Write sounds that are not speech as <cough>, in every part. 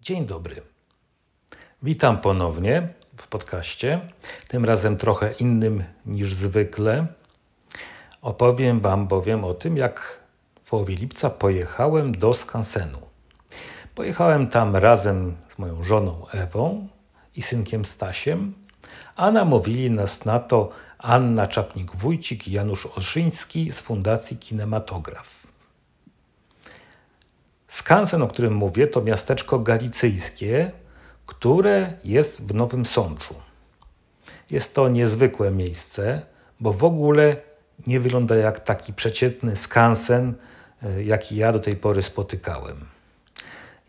Dzień dobry. Witam ponownie w podcaście, tym razem trochę innym niż zwykle. Opowiem Wam bowiem o tym, jak w połowie lipca pojechałem do Skansenu. Pojechałem tam razem z moją żoną Ewą i synkiem Stasiem, a namówili nas na to Anna Czapnik-Wójcik i Janusz Olszyński z Fundacji Kinematograf. Skansen, o którym mówię, to miasteczko galicyjskie, które jest w Nowym Sączu. Jest to niezwykłe miejsce, bo w ogóle nie wygląda jak taki przeciętny skansen, e, jaki ja do tej pory spotykałem.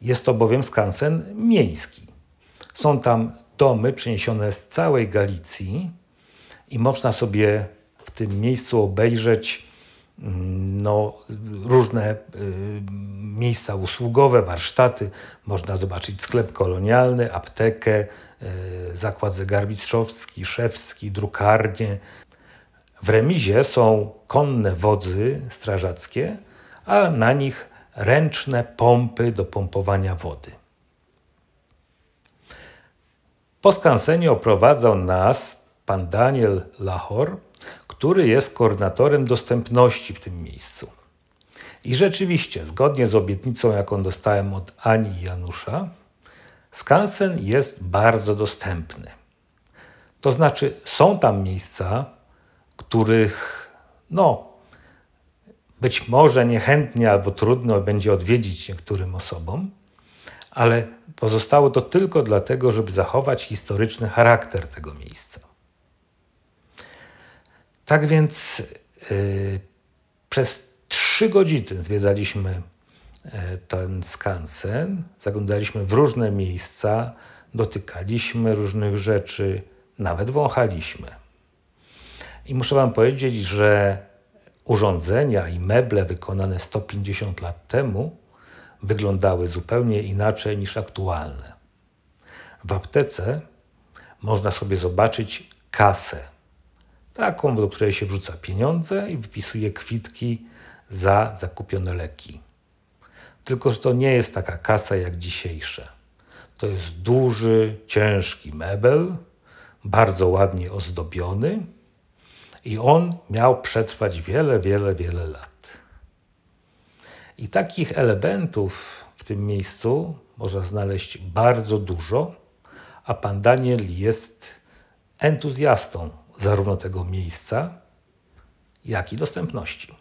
Jest to bowiem skansen miejski. Są tam domy przyniesione z całej Galicji i można sobie w tym miejscu obejrzeć mm, no, różne y, miejsca usługowe, warsztaty. Można zobaczyć sklep kolonialny, aptekę, y, zakład zegarmistrzowski, szewski, drukarnię. W remizie są konne wodzy strażackie, a na nich ręczne pompy do pompowania wody. Po skansenie oprowadzał nas pan Daniel Lachor, który jest koordynatorem dostępności w tym miejscu. I rzeczywiście, zgodnie z obietnicą, jaką dostałem od Ani i Janusza, skansen jest bardzo dostępny. To znaczy, są tam miejsca, których no, być może niechętnie albo trudno będzie odwiedzić niektórym osobom, ale pozostało to tylko dlatego, żeby zachować historyczny charakter tego miejsca. Tak więc yy, przez trzy godziny zwiedzaliśmy yy, ten skansen, zaglądaliśmy w różne miejsca, dotykaliśmy różnych rzeczy, nawet wąchaliśmy. I muszę Wam powiedzieć, że urządzenia i meble wykonane 150 lat temu wyglądały zupełnie inaczej niż aktualne. W aptece można sobie zobaczyć kasę, taką, do której się wrzuca pieniądze i wypisuje kwitki za zakupione leki. Tylko, że to nie jest taka kasa jak dzisiejsze. To jest duży, ciężki mebel, bardzo ładnie ozdobiony i on miał przetrwać wiele, wiele, wiele lat. I takich elementów w tym miejscu można znaleźć bardzo dużo, a pan Daniel jest entuzjastą zarówno tego miejsca, jak i dostępności.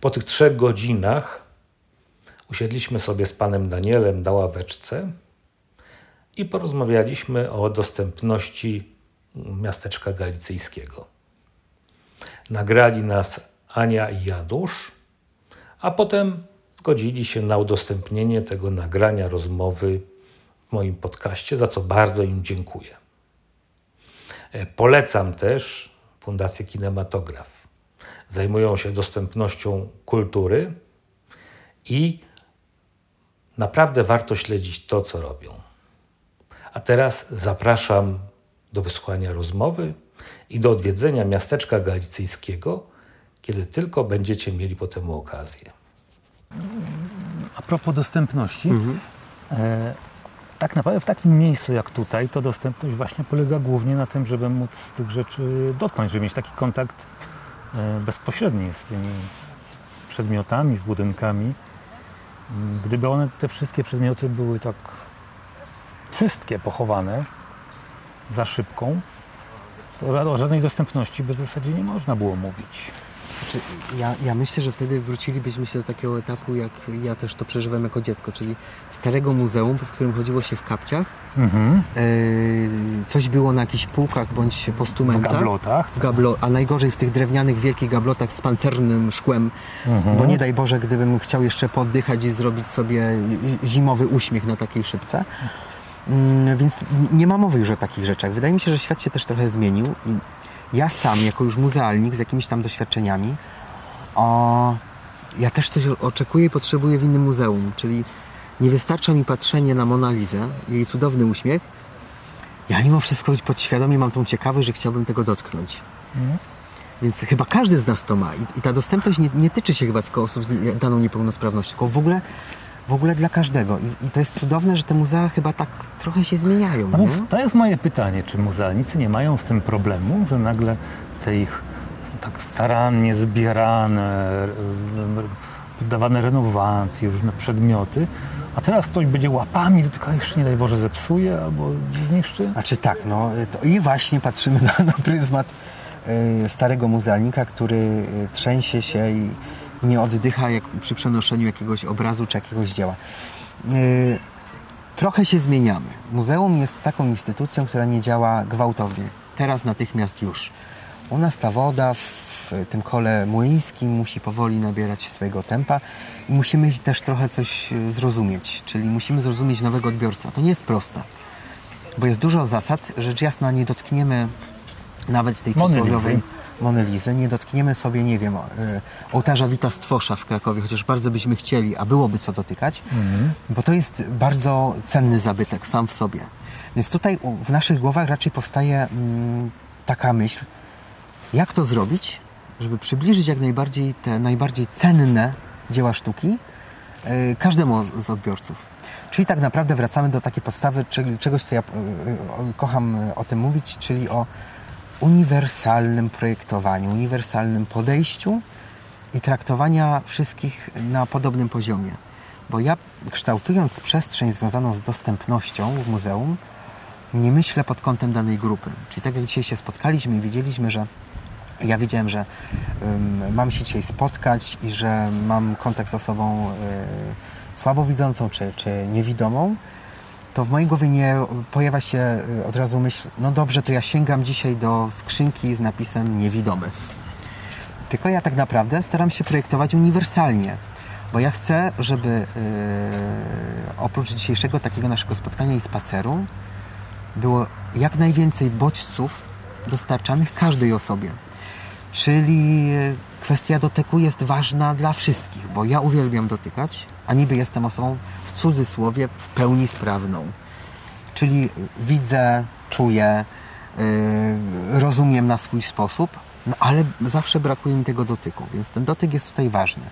Po tych trzech godzinach usiedliśmy sobie z panem Danielem na ławeczce i porozmawialiśmy o dostępności miasteczka galicyjskiego. Nagrali nas Ania i Janusz, a potem zgodzili się na udostępnienie tego nagrania rozmowy w moim podcaście, za co bardzo im dziękuję. E, polecam też Fundację Kinematograf. Zajmują się dostępnością kultury i naprawdę warto śledzić to, co robią. A teraz zapraszam do wysłuchania rozmowy i do odwiedzenia miasteczka galicyjskiego, kiedy tylko będziecie mieli po temu okazję. A propos dostępności, mhm. e, tak naprawdę w takim miejscu jak tutaj, to dostępność właśnie polega głównie na tym, żeby móc tych rzeczy dotknąć, żeby mieć taki kontakt e, bezpośredni z tymi przedmiotami, z budynkami. Gdyby one, te wszystkie przedmioty były tak wszystkie pochowane, za szybką, to o żadnej dostępności by w zasadzie nie można było mówić. Znaczy, ja, ja myślę, że wtedy wrócilibyśmy się do takiego etapu, jak ja też to przeżywam jako dziecko, czyli starego muzeum, w którym chodziło się w kapciach. Mhm. E, coś było na jakichś półkach bądź postumentach. W gablotach. W gablo a najgorzej w tych drewnianych, wielkich gablotach z pancernym szkłem, mhm. bo nie daj Boże, gdybym chciał jeszcze poddychać i zrobić sobie zimowy uśmiech na takiej szybce. Mm, więc nie ma mowy już o takich rzeczach. Wydaje mi się, że świat się też trochę zmienił i ja sam, jako już muzealnik z jakimiś tam doświadczeniami, o, ja też coś oczekuję i potrzebuję w innym muzeum, czyli nie wystarcza mi patrzenie na Monalizę, jej cudowny uśmiech. Ja mimo wszystko podświadomie mam tą ciekawość, że chciałbym tego dotknąć. Więc chyba każdy z nas to ma. I, i ta dostępność nie, nie, tyczy się chyba tylko osób z daną niepełnosprawnością, tylko w ogóle, w ogóle dla każdego. I, I, to jest cudowne, że te muzea chyba tak trochę się zmieniają. No więc to jest moje pytanie, czy muzealnicy nie mają z tym problemu, że nagle te ich tak starannie zbierane, poddawane renowacji, różne przedmioty, a teraz ktoś będzie łapami dotykał, jeszcze nie daj Boże zepsuje albo zniszczy? Znaczy tak, no i właśnie patrzymy <laughs> na, na pryzmat y, starego muzealnika, który y, trzęsie się i, nie oddycha jak przy przenoszeniu jakiegoś obrazu czy jakiegoś dzieła. Y, trochę się zmieniamy. Muzeum jest taką instytucją, która nie działa gwałtownie. Teraz natychmiast już. U nas ta woda w tym kole młyńskim musi powoli nabierać swojego tempa i musimy też trochę coś e, zrozumieć, czyli musimy zrozumieć nowego odbiorcę. To nie jest proste, bo jest dużo zasad. Rzecz jasna, nie dotkniemy nawet tej przysłowiowej Monelizy, nie dotkniemy sobie, nie wiem, e, ołtarza Wita Stwosza w Krakowie, chociaż bardzo byśmy chcieli, a byłoby co dotykać, mhm. bo to jest bardzo cenny zabytek sam w sobie. Więc tutaj w naszych głowach raczej powstaje mm, taka myśl, jak to zrobić, żeby przybliżyć jak najbardziej te najbardziej cenne dzieła sztuki e, każdemu z odbiorców. Czyli tak naprawdę wracamy do takiej podstawy czegoś, co ja e, kocham o tym mówić, czyli o uniwersalnym projektowaniu, uniwersalnym podejściu i traktowania wszystkich na podobnym poziomie. Bo ja kształtując przestrzeń związaną z dostępnością w muzeum, nie myślę pod kątem danej grupy. Czyli tak jak dzisiaj się spotkaliśmy i widzieliśmy, że ja wiedziałem, że um, mam się dzisiaj spotkać i że mam kontakt z osobą y, słabowidzącą czy, czy niewidomą, to w mojej głowie nie pojawia się e, od razu myśl, no dobrze, to ja sięgam dzisiaj do skrzynki z napisem niewidomy. Tylko ja tak naprawdę staram się projektować uniwersalnie, bo ja chcę, żeby yy, oprócz dzisiejszego takiego naszego spotkania i spaceru było jak najwięcej bodźców dostarczanych każdej osobie. Czyli kwestia dotyku jest ważna dla wszystkich, bo ja uwielbiam dotykać, a niby jestem osobą cudzysłowie w pełni sprawną. Czyli widzę, czuję, yy, rozumiem na swój sposób, no ale zawsze brakuje mi tego dotyku, więc ten dotyk jest tutaj ważny.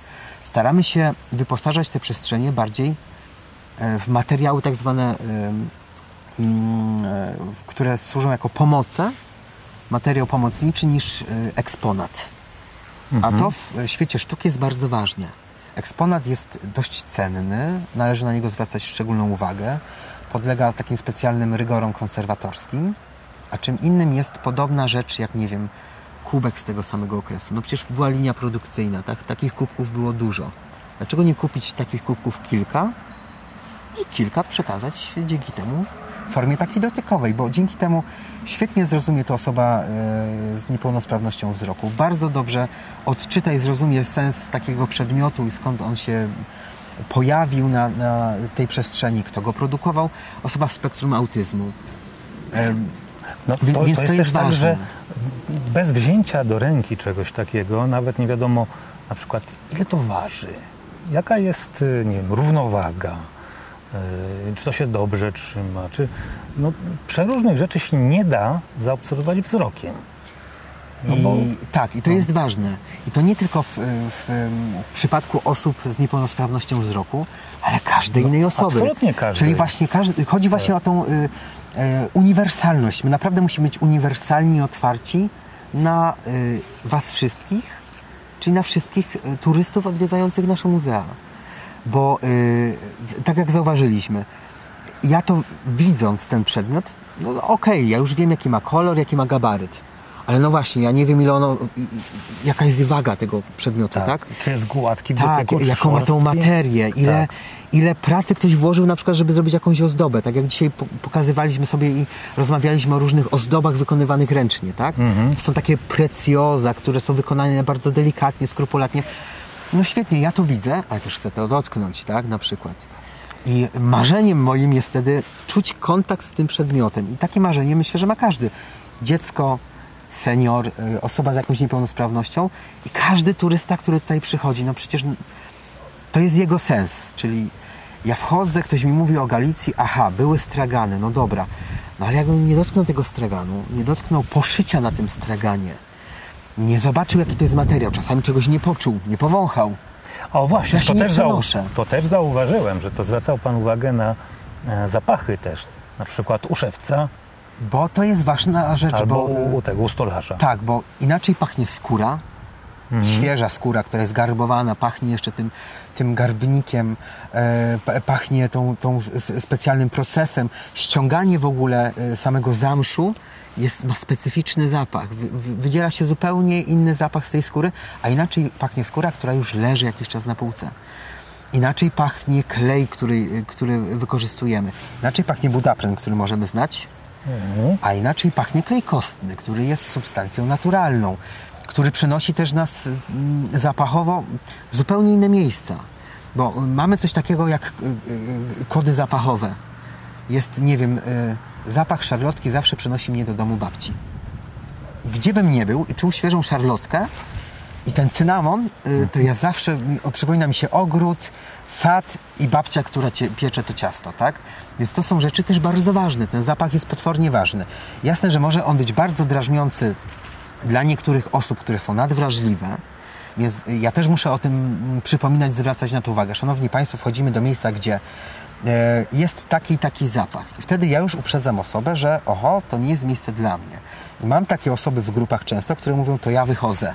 Staramy się wyposażać te przestrzenie bardziej yy, w materiały tak zwane, yy, yy, które służą jako pomoce materiał pomocniczy niż y, eksponat. Mhm. A to w świecie sztuki jest bardzo ważne. Eksponat jest dość cenny, należy na niego zwracać szczególną uwagę, podlega takim specjalnym rygorom konserwatorskim, a czym innym jest podobna rzecz, jak nie wiem, kubek z tego samego okresu. No przecież była linia produkcyjna, tak? takich kubków było dużo. Dlaczego nie kupić takich kubków kilka i kilka przekazać dzięki temu w formie takiej dotykowej, bo dzięki temu świetnie zrozumie to osoba e, z niepełnosprawnością wzroku. Bardzo dobrze odczyta i zrozumie sens takiego przedmiotu i skąd on się pojawił na, na tej przestrzeni, kto go produkował. Osoba w spektrum autyzmu. No, to, Więc to jest, to jest tak, że bez wzięcia do ręki czegoś takiego, nawet nie wiadomo na przykład ile to waży, jaka jest nie wiem, równowaga, E, czy to się dobrze trzyma, czy no, przeróżnych rzeczy się nie da zaobserwować wzrokiem. No I, bo, tak, i to no. jest ważne. I to nie tylko w, w, w, przypadku osób z niepełnosprawnością wzroku, ale każdej no, innej osoby. Absolutnie każdej. Czyli właśnie każdy, chodzi właśnie tak. o tą y, y, uniwersalność. My naprawdę musimy być uniwersalni i otwarci na y, Was wszystkich, czyli na wszystkich y, turystów odwiedzających nasze muzea bo yy, tak jak zauważyliśmy, ja to widząc ten przedmiot, no okej, okay, ja już wiem jaki ma kolor, jaki ma gabaryt. Ale no właśnie, ja nie wiem ile ono, jaka jest waga tego przedmiotu, tak? tak? Czy jest gładki w Tak, dotyku, jaką ma tą materię, ile, tak. ile pracy ktoś włożył na przykład, żeby zrobić jakąś ozdobę. Tak jak dzisiaj pokazywaliśmy sobie i rozmawialiśmy o różnych ozdobach wykonywanych ręcznie, tak? Mhm. Są takie precjoza, które są wykonane bardzo delikatnie, skrupulatnie. No świetnie, ja to widzę, ale też chcę to dotknąć, tak, na przykład. I marzeniem moim jest wtedy czuć kontakt z tym przedmiotem. I takie marzenie myślę, że ma każdy. Dziecko, senior, y, osoba z jakąś niepełnosprawnością i każdy turysta, który tutaj przychodzi. No przecież to jest jego sens. Czyli ja wchodzę, ktoś mi mówi o Galicji, aha, były stragany, no dobra. No ale jakbym nie dotknął tego straganu, nie dotknął poszycia na tym straganie, nie zobaczył, jaki to jest materiał, czasami czegoś nie poczuł, nie powąchał. O właśnie, Ja się to, nie też zau- to też zauważyłem, że to zwracał Pan uwagę na e, zapachy też. Na przykład u szewca Bo to jest ważna rzecz, albo bo... u, u tego, u stolarza. Tak, bo inaczej pachnie skóra, Mhm. świeża skóra, która jest garbowana, pachnie jeszcze tym, tym garbnikiem, e, pa- pachnie tą, tą specjalnym procesem. Ściąganie w ogóle e, samego zamszu jest, ma specyficzny zapach. Wy, wy, wydziela się zupełnie inny zapach z tej skóry, a inaczej pachnie skóra, która już leży jakiś czas na półce. Inaczej pachnie klej, który, który wykorzystujemy. Inaczej pachnie budapren, który możemy znać, Mhm. a inaczej pachnie klej kostny, który jest substancją naturalną, który przenosi też nas mm, zapachowo w zupełnie inne miejsca. Bo y, mamy coś takiego jak y, y, kody zapachowe. Jest, nie wiem, y, zapach szarlotki zawsze przenosi mnie do domu babci. Gdzie bym nie był i czuł świeżą szarlotkę i ten cynamon, y, to ja zawsze, przypomina mi się ogród, sad i babcia, która piecze to ciasto, tak? Więc to są rzeczy też bardzo ważne. Ten zapach jest potwornie ważny. Jasne, że może on być bardzo drażniący dla niektórych osób, które są nadwrażliwe, więc ja też muszę o tym przypominać, zwracać na to uwagę. Szanowni Państwo, wchodzimy do miejsca, gdzie jest taki i taki zapach. I wtedy ja już uprzedzam osobę, że oho, to nie jest miejsce dla mnie. I mam takie osoby w grupach często, które mówią, to ja wychodzę.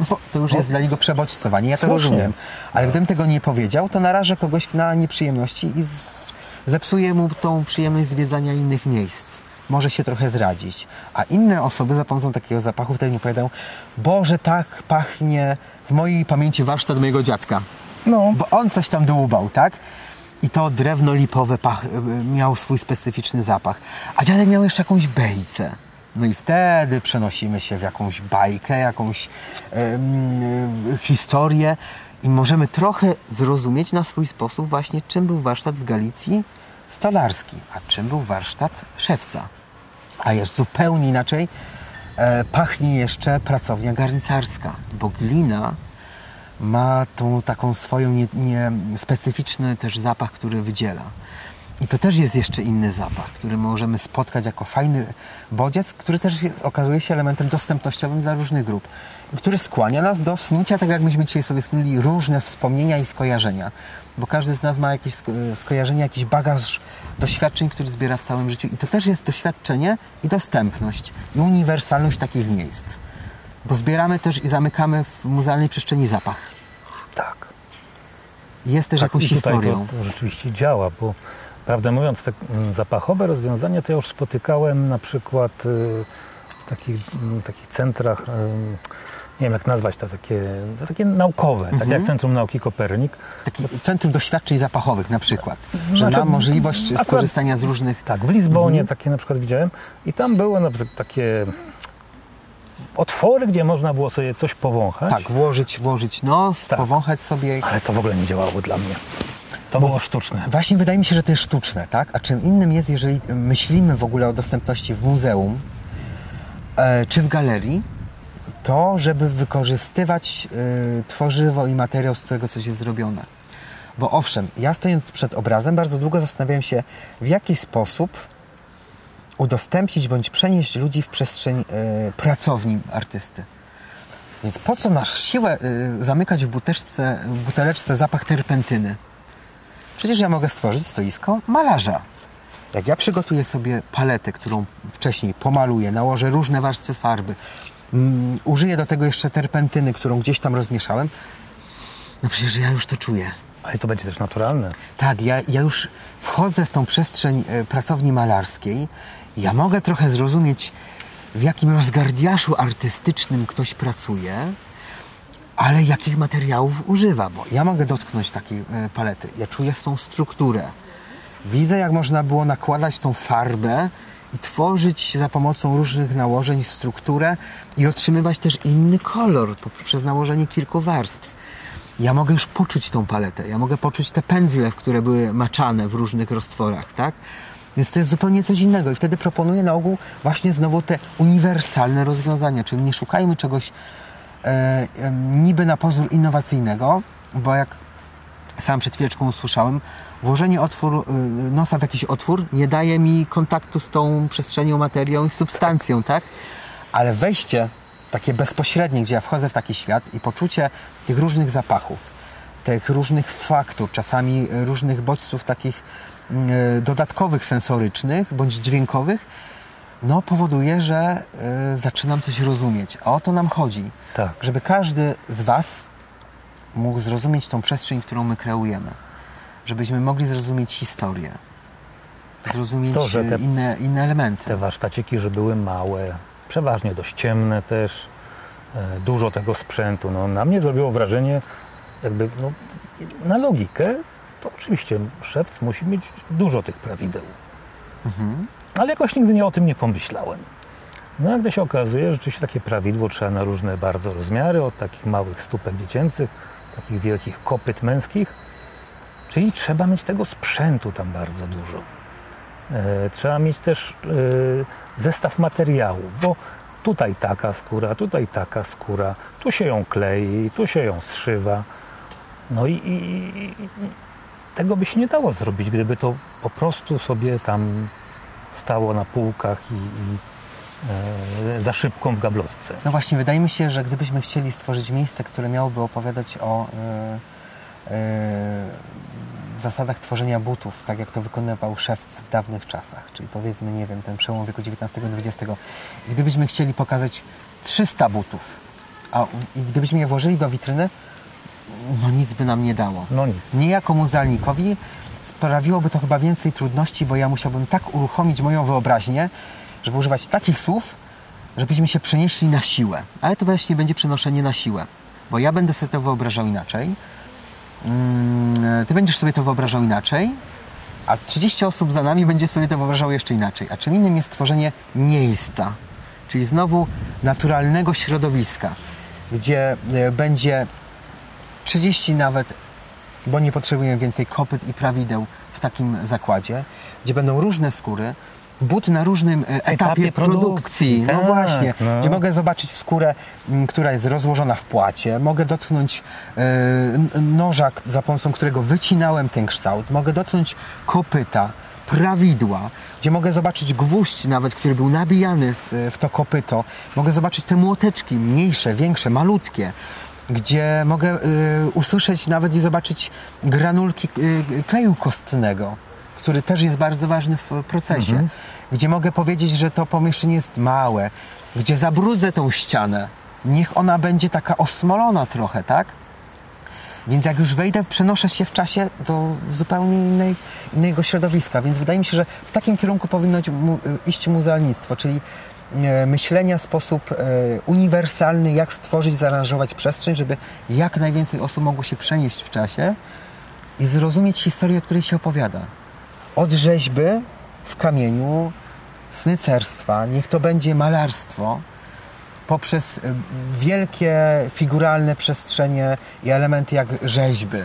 No, to już jest dla niego przebodźcowanie, ja to Słusznie. rozumiem. Ale gdybym tego nie powiedział, to narażę kogoś na nieprzyjemności i z, zepsuję mu tą przyjemność zwiedzania innych miejsc. Może się trochę zradzić. A inne osoby za pomocą takiego zapachu wtedy mi powiadają, Boże, tak pachnie w mojej pamięci warsztat mojego dziadka. No, Bo on coś tam dłubał, tak? I to drewno lipowe pach, miał swój specyficzny zapach. A dziadek miał jeszcze jakąś bejcę. No i wtedy przenosimy się w jakąś bajkę, jakąś em, historię i możemy trochę zrozumieć na swój sposób właśnie, czym był warsztat w Galicji stolarski, a czym był warsztat szewca. A jest zupełnie inaczej e, pachnie jeszcze pracownia garncarska, bo glina ma tą taką swoją nie, nie, specyficzny też zapach, który wydziela. I to też jest jeszcze inny zapach, który możemy spotkać jako fajny bodziec, który też jest, okazuje się elementem dostępnościowym dla różnych grup. Który skłania nas do snucia, tak jak myśmy dzisiaj sobie snuli, różne wspomnienia i skojarzenia. Bo każdy z nas ma jakieś sko- skojarzenia, jakiś bagaż doświadczeń, który zbiera w całym życiu. I to też jest doświadczenie i dostępność, i uniwersalność takich miejsc. Bo zbieramy też i zamykamy w muzealnej przestrzeni zapach. tak. Jest też tak jakąś historią. to, to rzeczywiście działa, bo prawdę mówiąc, te mm, zapachowe rozwiązania to ja już spotykałem na przykład y, w takich, mm, takich centrach, y, nie wiem jak nazwać to, takie, takie naukowe, tak Mhm. jak Centrum Nauki Kopernik. Taki centrum doświadczeń zapachowych na przykład. Że Znaczy, ma możliwość skorzystania z różnych... Tak, w Lizbonie Mhm. takie na przykład widziałem i tam były na przykład takie otwory, gdzie można było sobie coś powąchać, Tak, włożyć, włożyć nos, Tak. powąchać sobie. ale to w ogóle nie działało dla mnie. To było sztuczne. Właśnie wydaje mi się, że to jest sztuczne, tak? A czym innym jest, jeżeli myślimy w ogóle o dostępności w muzeum e, czy w galerii, to żeby wykorzystywać e, tworzywo i materiał, z którego coś jest zrobione. Bo owszem, ja stojąc przed obrazem bardzo długo zastanawiałem się, w jaki sposób udostępnić bądź przenieść ludzi w przestrzeń e, pracowni artysty. Więc po co nasz siłę y, zamykać w, buteczce, w buteleczce zapach terpentyny? Przecież ja mogę stworzyć stoisko malarza. Jak ja przygotuję sobie paletę, którą wcześniej pomaluję, nałożę różne warstwy farby, mm, użyję do tego jeszcze terpentyny, którą gdzieś tam rozmieszałem, no przecież ja już to czuję. Ale to będzie też naturalne. Tak, ja, ja już wchodzę w tą przestrzeń e, pracowni malarskiej. Ja mogę trochę zrozumieć, w jakim rozgardiaszu artystycznym ktoś pracuje, ale jakich materiałów używa, bo ja mogę dotknąć takiej e, palety. Ja czuję tą strukturę. Widzę, jak można było nakładać tą farbę i tworzyć za pomocą różnych nałożeń strukturę i otrzymywać też inny kolor poprzez nałożenie kilku warstw. Ja mogę już poczuć tą paletę, ja mogę poczuć te pędzle, które były maczane w różnych roztworach, tak? Więc to jest zupełnie coś innego i wtedy proponuję na ogół właśnie znowu te uniwersalne rozwiązania, czyli nie szukajmy czegoś e, e, niby na pozór innowacyjnego, bo jak sam przed chwileczką usłyszałem, włożenie otwór, y, nosa w jakiś otwór nie daje mi kontaktu z tą przestrzenią, materią i substancją, tak? Ale wejście takie bezpośrednie, gdzie ja wchodzę w taki świat i poczucie tych różnych zapachów, tych różnych faktur, czasami różnych bodźców takich mm, e, dodatkowych, sensorycznych bądź dźwiękowych, no powoduje, że y, zaczynam coś rozumieć. A o to nam chodzi. Tak. Żeby każdy z Was mógł zrozumieć tą przestrzeń, którą my kreujemy. Żebyśmy mogli zrozumieć historię. Zrozumieć To, te- inne, inne elementy. Te warsztaciki, że były małe, przeważnie dość ciemne też, e, dużo tego sprzętu. No, na mnie zrobiło wrażenie, jakby no, na logikę, to oczywiście szewc musi mieć dużo tych prawideł. Mhm. Ale jakoś nigdy nie o tym nie pomyślałem. No jak się okazuje, rzeczywiście takie prawidło trzeba na różne bardzo rozmiary, od takich małych stópek dziecięcych, takich wielkich kopyt męskich. Czyli trzeba mieć tego sprzętu tam bardzo dużo. E, trzeba mieć też e, zestaw materiałów, bo tutaj taka skóra, tutaj taka skóra, tu się ją klei, tu się ją zszywa. No i, i, tego by się nie dało zrobić, gdyby to po prostu sobie tam stało na półkach i, i e, za szybką w gablotce. No właśnie, wydaje mi się, że gdybyśmy chcieli stworzyć miejsce, które miałoby opowiadać o y, y, zasadach tworzenia butów, tak jak to wykonywał szewc w dawnych czasach, czyli powiedzmy, nie wiem, ten przełom wieku XIX-XX, gdybyśmy chcieli pokazać 300 butów, a, gdybyśmy je włożyli do witryny, no nic by nam nie dało. No nic. Mnie jako muzealnikowi sprawiłoby to chyba więcej trudności, bo ja musiałbym tak uruchomić moją wyobraźnię, żeby używać takich słów, żebyśmy się przenieśli na siłę. Ale to właśnie będzie przenoszenie na siłę, bo ja będę sobie to wyobrażał inaczej, ty będziesz sobie to wyobrażał inaczej, a 30 osób za nami będzie sobie to wyobrażało jeszcze inaczej. A czym innym jest tworzenie miejsca, czyli znowu naturalnego środowiska, gdzie e, będzie 30 nawet, bo nie potrzebuję więcej kopyt i prawideł w takim zakładzie, gdzie będą różne skóry, but na różnym e, etapie, Etapie produkcji. No tak, właśnie, no. gdzie mogę zobaczyć skórę, która jest rozłożona w płacie, mogę dotknąć e, noża, za pomocą którego wycinałem ten kształt, mogę dotknąć kopyta, prawidła, gdzie mogę zobaczyć gwóźdź nawet, który był nabijany w, w to kopyto, mogę zobaczyć te młoteczki, mniejsze, większe, malutkie, gdzie mogę y, usłyszeć nawet i zobaczyć granulki y, kleju kostnego, który też jest bardzo ważny w procesie. Gdzie mogę powiedzieć, że to pomieszczenie jest małe, gdzie zabrudzę tą ścianę. Niech ona będzie taka osmolona trochę, tak? Więc jak już wejdę, przenoszę się w czasie do zupełnie innej, innego środowiska. Więc wydaje mi się, że w takim kierunku powinno iść mu- iść muzealnictwo, czyli e, myślenia w sposób e, uniwersalny, jak stworzyć, zaaranżować przestrzeń, żeby jak najwięcej osób mogło się przenieść w czasie i zrozumieć historię, o której się opowiada. Od rzeźby w kamieniu, snycerstwa, niech to będzie malarstwo, poprzez y, wielkie figuralne przestrzenie i elementy jak rzeźby,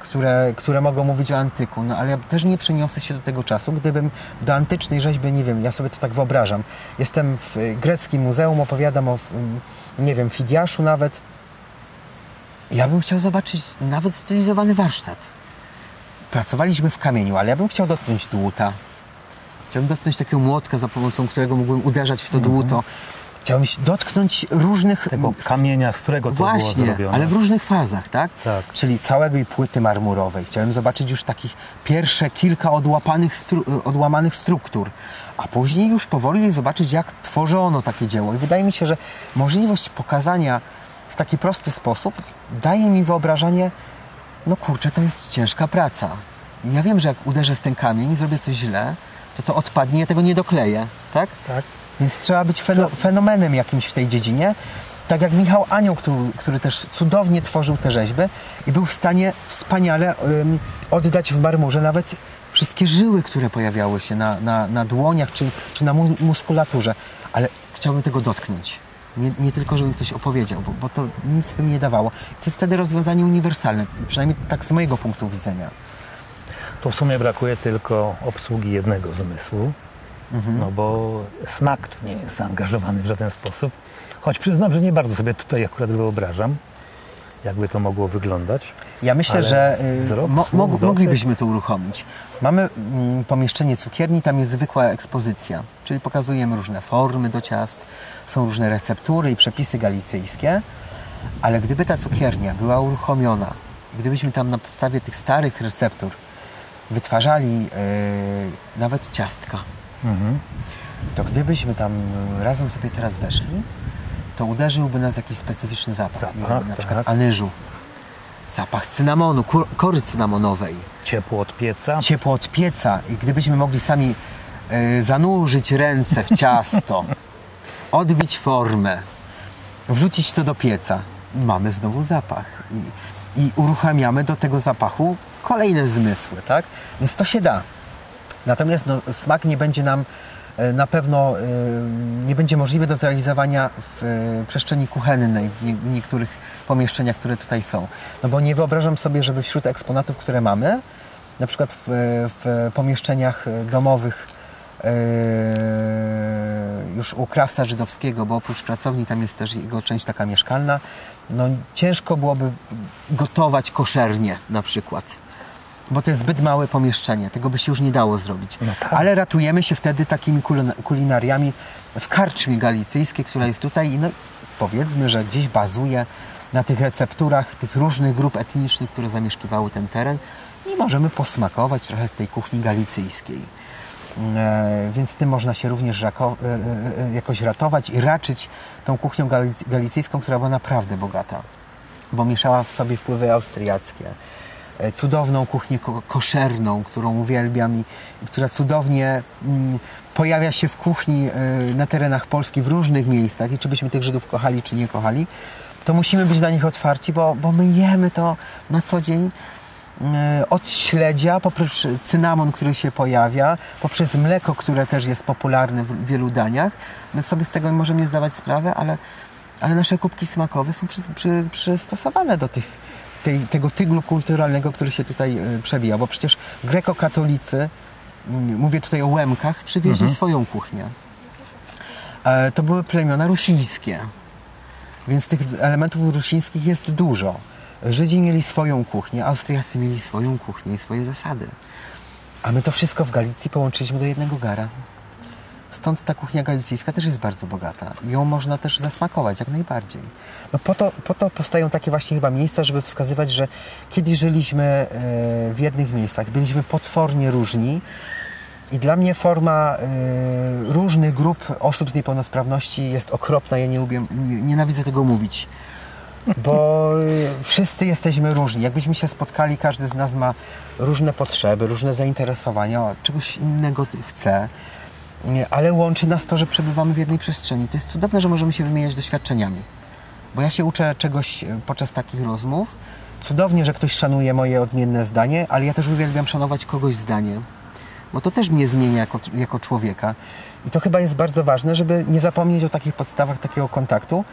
które, które mogą mówić o antyku, no ale ja też nie przeniosę się do tego czasu, gdybym do antycznej rzeźby, nie wiem, ja sobie to tak wyobrażam. Jestem w y, greckim muzeum, opowiadam o, y, nie wiem, Fidiaszu nawet. Ja bym chciał zobaczyć nawet stylizowany warsztat. Pracowaliśmy w kamieniu, ale ja bym chciał dotknąć dłuta. Chciałbym dotknąć takiego młotka, za pomocą którego mógłbym uderzać w to dłuto. Chciałbym dotknąć różnych Tego kamienia, z którego to było Właśnie, zrobione. ale w różnych fazach, tak? Tak. Czyli całej płyty marmurowej. Chciałem zobaczyć już takich pierwsze kilka odłapanych stru- odłamanych struktur, a później już powoli zobaczyć, jak tworzono takie dzieło. I wydaje mi się, że możliwość pokazania w taki prosty sposób daje mi wyobrażenie, no kurczę, to jest ciężka praca. Ja wiem, że jak uderzę w ten kamień i zrobię coś źle, to to odpadnie, ja tego nie dokleję, tak? Tak. Więc trzeba być feno- fenomenem jakimś w tej dziedzinie. Tak jak Michał Anioł, który, który też cudownie tworzył te rzeźby i był w stanie wspaniale oddać w marmurze nawet wszystkie żyły, które pojawiały się na, na, na dłoniach czy, czy na mu- muskulaturze. Ale chciałbym tego dotknąć. Nie, nie tylko, żeby ktoś opowiedział, bo, bo to nic by mi nie dawało. To jest wtedy rozwiązanie uniwersalne, przynajmniej tak z mojego punktu widzenia. Tu w sumie brakuje tylko obsługi jednego zmysłu, no bo smak tu nie jest zaangażowany w żaden sposób. Choć przyznam, że nie bardzo sobie tutaj akurat wyobrażam. jakby to mogło wyglądać. Ja myślę, Ale że y, wzrok, mo, mo, moglibyśmy to uruchomić. Mamy mm, pomieszczenie cukierni, tam jest zwykła ekspozycja, czyli pokazujemy różne formy do ciast, są różne receptury i przepisy galicyjskie, ale gdyby ta cukiernia była uruchomiona, gdybyśmy tam na podstawie tych starych receptur wytwarzali y, nawet ciastka, Mhm. to gdybyśmy tam razem sobie teraz weszli, to uderzyłby nas jakiś specyficzny zapach. Zapach, Nie wiem, na przykład tak. anyżu, zapach cynamonu, kory cynamonowej, Ciepło od pieca. ciepło od pieca i gdybyśmy mogli sami y, zanurzyć ręce w ciasto, <laughs> odbić formę, wrzucić to do pieca, mamy znowu zapach i, i uruchamiamy do tego zapachu kolejne zmysły, tak? Więc to się da. Natomiast no, smak nie będzie nam e, na pewno e, nie będzie możliwy do zrealizowania w e, przestrzeni kuchennej, w nie- w niektórych pomieszczeniach, które tutaj są. No bo nie wyobrażam sobie, żeby wśród eksponatów, które mamy, na przykład w, w pomieszczeniach domowych już u krawca żydowskiego, bo oprócz pracowni tam jest też jego część taka mieszkalna, no ciężko byłoby gotować koszernie na przykład bo to jest zbyt małe pomieszczenie, tego by się już nie dało zrobić. No tak. Ale ratujemy się wtedy takimi kulina- kulinariami w karczmie galicyjskiej, która jest tutaj i no, powiedzmy, że gdzieś bazuje na tych recepturach tych różnych grup etnicznych, które zamieszkiwały ten teren i możemy posmakować trochę w tej kuchni galicyjskiej. E, więc tym można się również e, e, jakoś ratować i raczyć tą kuchnią gali- galicyjską, która była naprawdę bogata bo mieszała w sobie wpływy austriackie. Cudowną kuchnię ko- koszerną, którą uwielbiam i, która cudownie mm, pojawia się w kuchni na terenach Polski w różnych miejscach i czy byśmy tych Żydów kochali, czy nie kochali, to musimy być na nich otwarci, bo, bo my jemy to na co dzień od śledzia, poprzez cynamon, który się pojawia, poprzez mleko, które też jest popularne w wielu daniach. My sobie z tego możemy nie zdawać sprawy, ale, ale nasze kubki smakowe są przy, przy, przystosowane do tych, tej, tego tyglu kulturalnego, który się tutaj e, przewija, bo przecież grekokatolicy, mm, mówię tutaj o Łemkach, przywieźli swoją kuchnię. E, To były plemiona rusińskie. Więc tych elementów rusińskich jest dużo. Żydzi mieli swoją kuchnię, Austriacy mieli swoją kuchnię i swoje zasady. A my to wszystko w Galicji połączyliśmy do jednego gara. Stąd ta kuchnia galicyjska też jest bardzo bogata. Ją można też zasmakować jak najbardziej. No po, to, po to powstają takie właśnie chyba miejsca, żeby wskazywać, że kiedyś żyliśmy e, w jednych miejscach, byliśmy potwornie różni, i dla mnie forma y, różnych grup osób z niepełnosprawności jest okropna. Ja nie lubię, nie, nienawidzę tego mówić. Bo y, wszyscy jesteśmy różni. Jakbyśmy się spotkali, każdy z nas ma różne potrzeby, różne zainteresowania, czegoś innego chce. Ale łączy nas to, że przebywamy w jednej przestrzeni. To jest cudowne, że możemy się wymieniać doświadczeniami. Bo ja się uczę czegoś y, podczas takich rozmów. Cudownie, że ktoś szanuje moje odmienne zdanie, ale ja też uwielbiam szanować kogoś zdanie bo to też mnie zmienia jako, jako człowieka. I to chyba jest bardzo ważne, żeby nie zapomnieć o takich podstawach takiego kontaktu,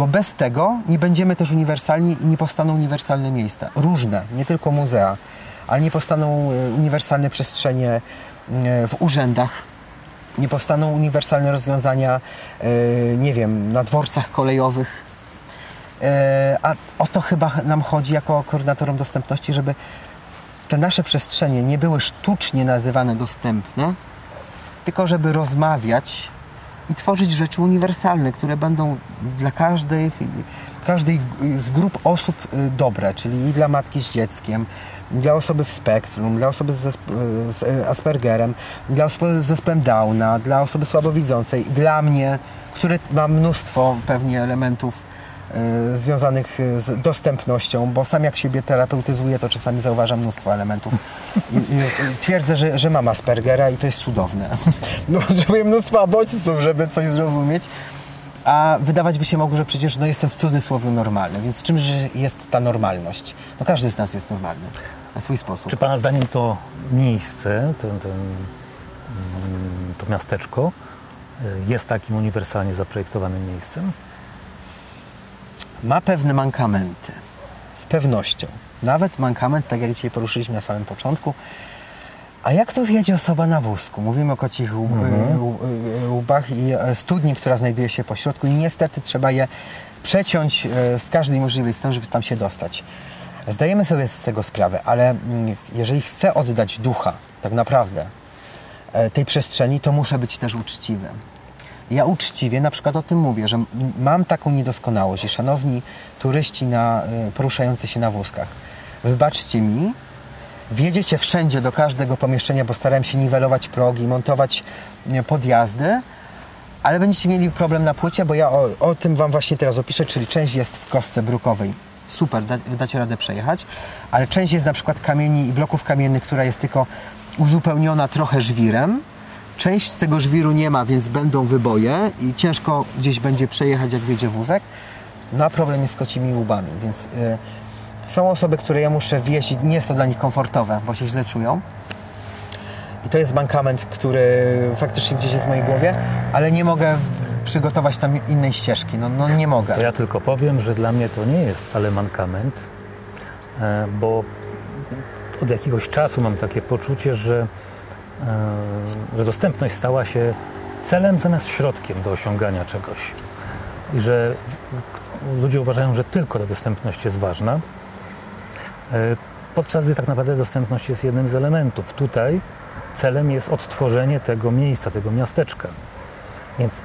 bo bez tego nie będziemy też uniwersalni i nie powstaną uniwersalne miejsca. Różne, nie tylko muzea, ale nie powstaną e, uniwersalne przestrzenie e, w urzędach, nie powstaną uniwersalne rozwiązania, e, nie wiem, na dworcach kolejowych. A o to chyba nam chodzi jako koordynatorom dostępności, żeby te nasze przestrzenie nie były sztucznie nazywane dostępne, tylko żeby rozmawiać i tworzyć rzeczy uniwersalne, które będą dla każdej, każdej z grup osób y, dobre, czyli i dla matki z dzieckiem, dla osoby w spektrum, dla osoby z, zesp- z Aspergerem, dla osoby z zespołem Downa, dla osoby słabowidzącej, dla mnie, który ma mnóstwo pewnie elementów y, związanych y, z dostępnością, bo sam jak siebie terapeutyzuję, to czasami zauważam mnóstwo elementów. Twierdzę, że, że mam Aspergera i to jest cudowne. <laughs> No, potrzebuję mnóstwa bodźców, żeby coś zrozumieć. A wydawać by się mogło, że przecież no, jestem w cudzysłowie normalny, więc czymże jest ta normalność? No każdy z nas jest normalny na swój sposób. Czy Pana zdaniem to miejsce, ten, ten, mm, to miasteczko y, jest takim uniwersalnie zaprojektowanym miejscem? Ma pewne mankamenty. Z pewnością. Nawet mankament, tak jak dzisiaj poruszyliśmy na samym początku. A jak to wiedzie osoba na wózku? Mówimy o kocich łb- Mhm. łb- łbach i e, studni, która znajduje się po środku i niestety trzeba je przeciąć e, z każdej możliwej strony, żeby tam się dostać. Zdajemy sobie z tego sprawę, ale mm, jeżeli chcę oddać ducha, tak naprawdę, e, tej przestrzeni, to muszę być też uczciwy. Ja uczciwie na przykład o tym mówię, że mam taką niedoskonałość i szanowni turyści na, e, poruszający się na wózkach, wybaczcie mi, wjedziecie wszędzie do każdego pomieszczenia, bo starałem się niwelować progi, montować nie, podjazdy, ale będziecie mieli problem na płycie, bo ja o, o tym Wam właśnie teraz opiszę, czyli część jest w kostce brukowej. Super, da, dacie radę przejechać, ale część jest na przykład kamieni i bloków kamiennych, która jest tylko uzupełniona trochę żwirem. Część tego żwiru nie ma, więc będą wyboje i ciężko gdzieś będzie przejechać, jak wjedzie wózek. No a problem jest z kocimi łubami, więc y, są osoby, które ja muszę wjeździć, nie jest to dla nich komfortowe, bo się źle czują. I to jest mankament, który faktycznie gdzieś jest w mojej głowie, ale nie mogę przygotować tam innej ścieżki. No, no nie mogę. To ja tylko powiem, że dla mnie to nie jest wcale mankament, e, bo od jakiegoś czasu mam takie poczucie, że, że dostępność stała się celem zamiast środkiem do osiągania czegoś. I że ludzie uważają, że tylko ta dostępność jest ważna, e, podczas gdy tak naprawdę dostępność jest jednym z elementów. Tutaj celem jest odtworzenie tego miejsca, tego miasteczka. Więc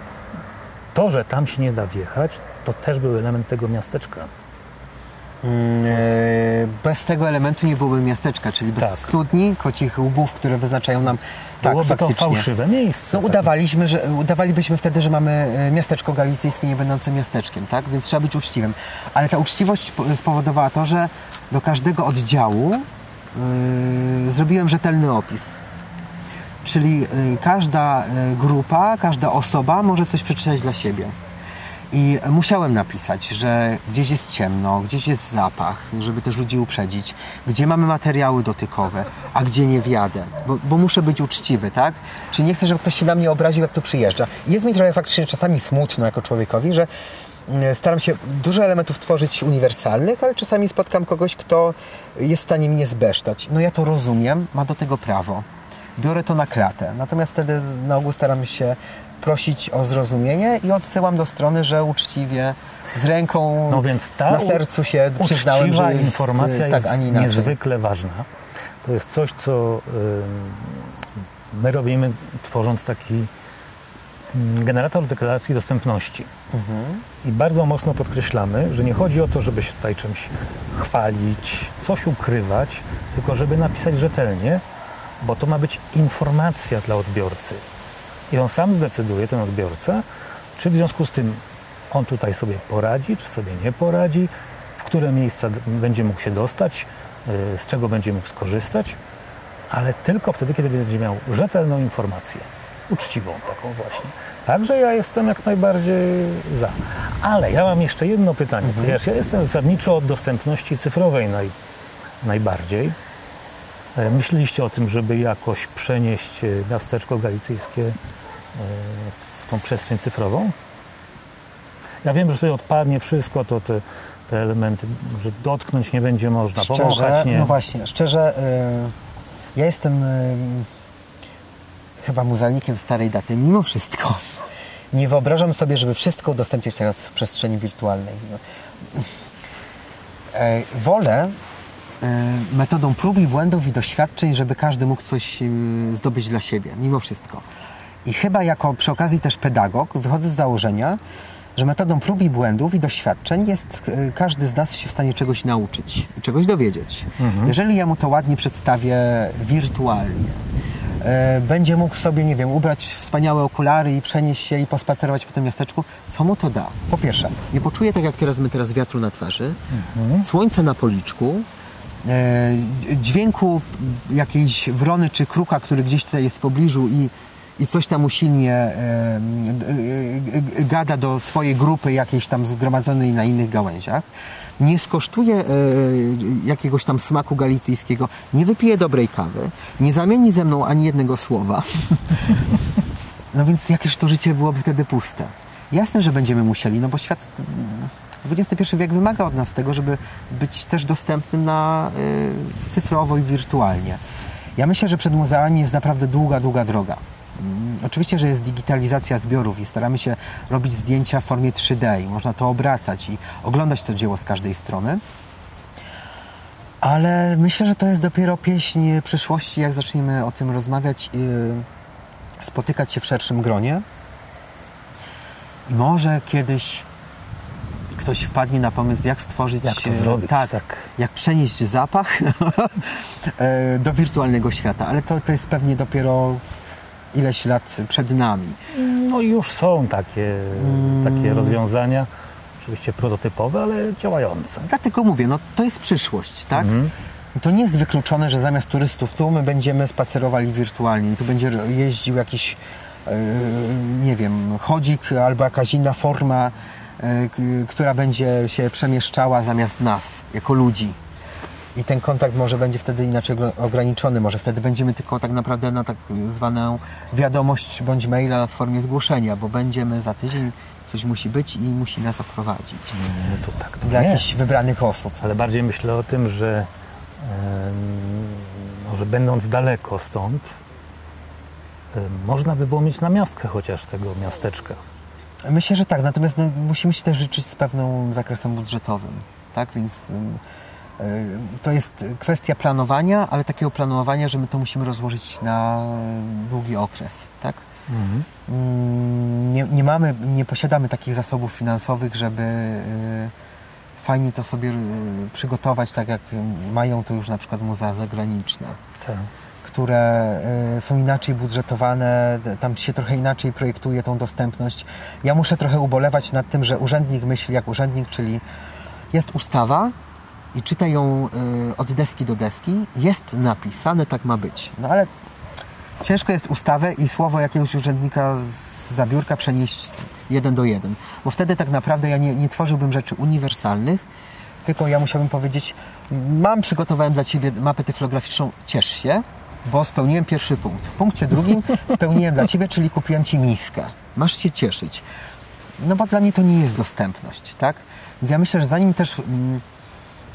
to, że tam się nie da wjechać, to też był element tego miasteczka. Mm, e, Bez tego elementu nie byłoby miasteczka, czyli bez Tak. studni, kocich łbów, które wyznaczają nam tak, Byłoby to faktycznie. fałszywe miejsce. No udawaliśmy, że, udawalibyśmy wtedy, że mamy e, miasteczko galicyjskie nie będące miasteczkiem, tak? Więc trzeba być uczciwym. Ale ta uczciwość po- spowodowała to, że do każdego oddziału yy, zrobiłem rzetelny opis. Czyli yy, każda grupa, każda osoba może coś przeczytać dla siebie. I musiałem napisać, że gdzieś jest ciemno, gdzieś jest zapach, żeby też ludzi uprzedzić, gdzie mamy materiały dotykowe, a gdzie nie wjadę, bo, bo muszę być uczciwy, tak? Czyli nie chcę, żeby ktoś się na mnie obraził, jak tu przyjeżdża. Jest mi trochę faktycznie czasami smutno jako człowiekowi, że mm, staram się dużo elementów tworzyć uniwersalnych, ale czasami spotkam kogoś, kto jest w stanie mnie zbesztać. No ja to rozumiem, ma do tego prawo. Biorę to na klatę. Natomiast wtedy na ogół staram się prosić o zrozumienie i odsyłam do strony, że uczciwie z ręką No więc ta na sercu się przyznałem, że jest, informacja tak, jest niezwykle ważna. To jest coś, co ym, my robimy tworząc taki mm, generator deklaracji dostępności. Mhm. I bardzo mocno podkreślamy, że nie chodzi o to, żeby się tutaj czymś chwalić, coś ukrywać, tylko żeby napisać rzetelnie, bo to ma być informacja dla odbiorcy. I on sam zdecyduje, ten odbiorca, czy w związku z tym on tutaj sobie poradzi, czy sobie nie poradzi, w które miejsca będzie mógł się dostać, y, z czego będzie mógł skorzystać, ale tylko wtedy, kiedy będzie miał rzetelną informację, uczciwą taką właśnie. Także ja jestem jak najbardziej za. Ale ja mam jeszcze jedno pytanie, ponieważ ja jestem zasadniczo od dostępności cyfrowej naj, najbardziej. E, Myśleliście o tym, żeby jakoś przenieść e, miasteczko galicyjskie e, w tą przestrzeń cyfrową? Ja wiem, że sobie odpadnie wszystko, to te, te elementy, że dotknąć nie będzie można, Szczerze, powąchać nie. no właśnie, szczerze, ja jestem chyba muzealnikiem starej daty. Mimo wszystko <laughs> nie wyobrażam sobie, żeby wszystko udostępniać teraz w przestrzeni wirtualnej. Wolę metodą prób i błędów i doświadczeń, żeby każdy mógł coś y, zdobyć dla siebie, mimo wszystko. I chyba jako przy okazji też pedagog wychodzę z założenia, że metodą prób i błędów i doświadczeń jest y, każdy z nas się w stanie czegoś nauczyć, czegoś dowiedzieć. Jeżeli ja mu to ładnie przedstawię wirtualnie, będzie mógł sobie, nie wiem, ubrać wspaniałe okulary i przenieść się i pospacerować po tym miasteczku, co mu to da? Po pierwsze, nie poczuje tak jak teraz my teraz wiatru na twarzy, słońce na policzku, dźwięku jakiejś wrony czy kruka, który gdzieś tutaj jest w pobliżu i, i coś tam usilnie e, e, e, gada do swojej grupy jakiejś tam zgromadzonej na innych gałęziach, nie skosztuje e, jakiegoś tam smaku galicyjskiego, nie wypije dobrej kawy, nie zamieni ze mną ani jednego słowa. <laughs> No więc jakież to życie byłoby wtedy puste. Jasne, że będziemy musieli, no bo świat XXI wiek wymaga od nas tego, żeby być też dostępnym na y, cyfrowo i wirtualnie. Ja myślę, że przed muzeami jest naprawdę długa, długa droga. Mm, Oczywiście, że jest digitalizacja zbiorów i staramy się robić zdjęcia w formie 3D i można to obracać i oglądać to dzieło z każdej strony. Ale myślę, że to jest dopiero pieśń przyszłości, jak zaczniemy o tym rozmawiać, yy, spotykać się w szerszym gronie. I może kiedyś ktoś wpadnie na pomysł, jak stworzyć... Jak to zrobić, Tak, tak. jak przenieść zapach <laughs> e, do wirtualnego świata. Ale to, to jest pewnie dopiero ileś lat przed nami. No i już są takie, takie rozwiązania, oczywiście prototypowe, ale działające. Dlatego mówię, no to jest przyszłość, tak? Mhm. To nie jest wykluczone, że zamiast turystów tu my będziemy spacerowali wirtualnie tu będzie jeździł jakiś, e, nie wiem, chodzik albo jakaś inna forma, która będzie się przemieszczała zamiast nas, jako ludzi. I ten kontakt może będzie wtedy inaczej ograniczony. Może wtedy będziemy tylko tak naprawdę na tak zwaną wiadomość bądź maila w formie zgłoszenia, bo będziemy za tydzień, ktoś musi być i musi nas oprowadzić. No to tak to Dla nie. jakichś wybranych osób. Ale bardziej myślę o tym, że em, może będąc daleko stąd, można by było mieć namiastkę chociaż tego miasteczka. Myślę, że tak, natomiast no, musimy się też życzyć z pewnym zakresem budżetowym, tak, więc y, to jest kwestia planowania, ale takiego planowania, że my to musimy rozłożyć na długi okres, tak. Mm, Nie, nie mamy, nie posiadamy takich zasobów finansowych, żeby y, fajnie to sobie y, przygotować, tak jak mają to już na przykład muzea zagraniczne Tak. Które y, są inaczej budżetowane, tam się trochę inaczej projektuje tą dostępność. Ja muszę trochę ubolewać nad tym, że urzędnik myśli jak urzędnik, czyli jest ustawa i czyta ją y, od deski do deski, jest napisane, tak ma być. No ale ciężko jest ustawę i słowo jakiegoś urzędnika z zabiórka przenieść jeden do jeden, bo wtedy tak naprawdę ja nie, nie tworzyłbym rzeczy uniwersalnych, tylko ja musiałbym powiedzieć, mam, przygotowałem dla Ciebie mapę tyflograficzną, ciesz się, bo spełniłem pierwszy punkt. W punkcie drugim <laughs> spełniłem dla Ciebie, czyli kupiłem Ci miskę. Masz się cieszyć. No bo dla mnie to nie jest dostępność, tak? Więc ja myślę, że zanim też mm,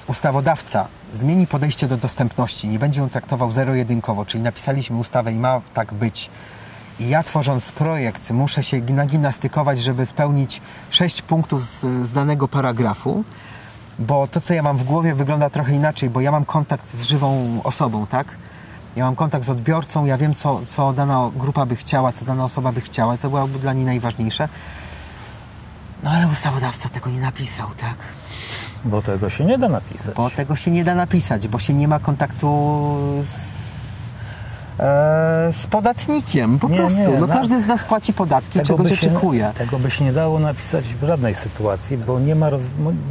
ustawodawca zmieni podejście do dostępności, nie będzie ją traktował zero-jedynkowo, czyli napisaliśmy ustawę i ma tak być, i ja tworząc projekt muszę się nagimnastykować, żeby spełnić sześć punktów z, z danego paragrafu, bo to, co ja mam w głowie, wygląda trochę inaczej, bo ja mam kontakt z żywą osobą, tak? Ja mam kontakt z odbiorcą, ja wiem, co, co dana grupa by chciała, co dana osoba by chciała, co byłoby dla niej najważniejsze. No ale ustawodawca tego nie napisał, tak? Bo tego się nie da napisać. Bo tego się nie da napisać, bo się nie ma kontaktu z, e, z podatnikiem, po Nie, prostu. nie, no, każdy z nas płaci podatki, czego się oczekuje. tego by się nie dało napisać w żadnej sytuacji, bo nie ma, roz,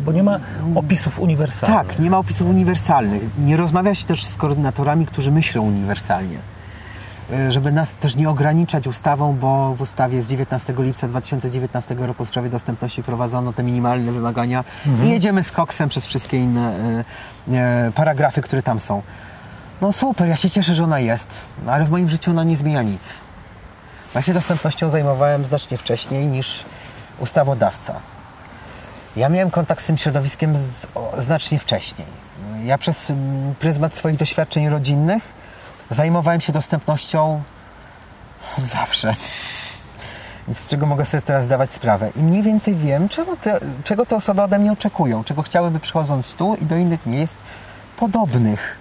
bo nie ma opisów uniwersalnych. Tak, nie ma opisów uniwersalnych. Nie rozmawia się też z koordynatorami, którzy myślą uniwersalnie. E, Żeby nas też nie ograniczać ustawą, bo w ustawie z 19 lipca 2019 roku w sprawie dostępności prowadzono te minimalne wymagania i jedziemy z koksem przez wszystkie inne e, e, paragrafy, które tam są. No super, ja się cieszę, że ona jest, no ale w moim życiu ona nie zmienia nic. Ja się dostępnością zajmowałem znacznie wcześniej niż ustawodawca. Ja miałem kontakt z tym środowiskiem z, o, znacznie wcześniej. Ja przez mm, pryzmat swoich doświadczeń rodzinnych zajmowałem się dostępnością zawsze. Z czego mogę sobie teraz zdawać sprawę. I mniej więcej wiem, czego te, czego te osoby ode mnie oczekują, czego chciałyby przychodząc tu i do innych miejsc podobnych.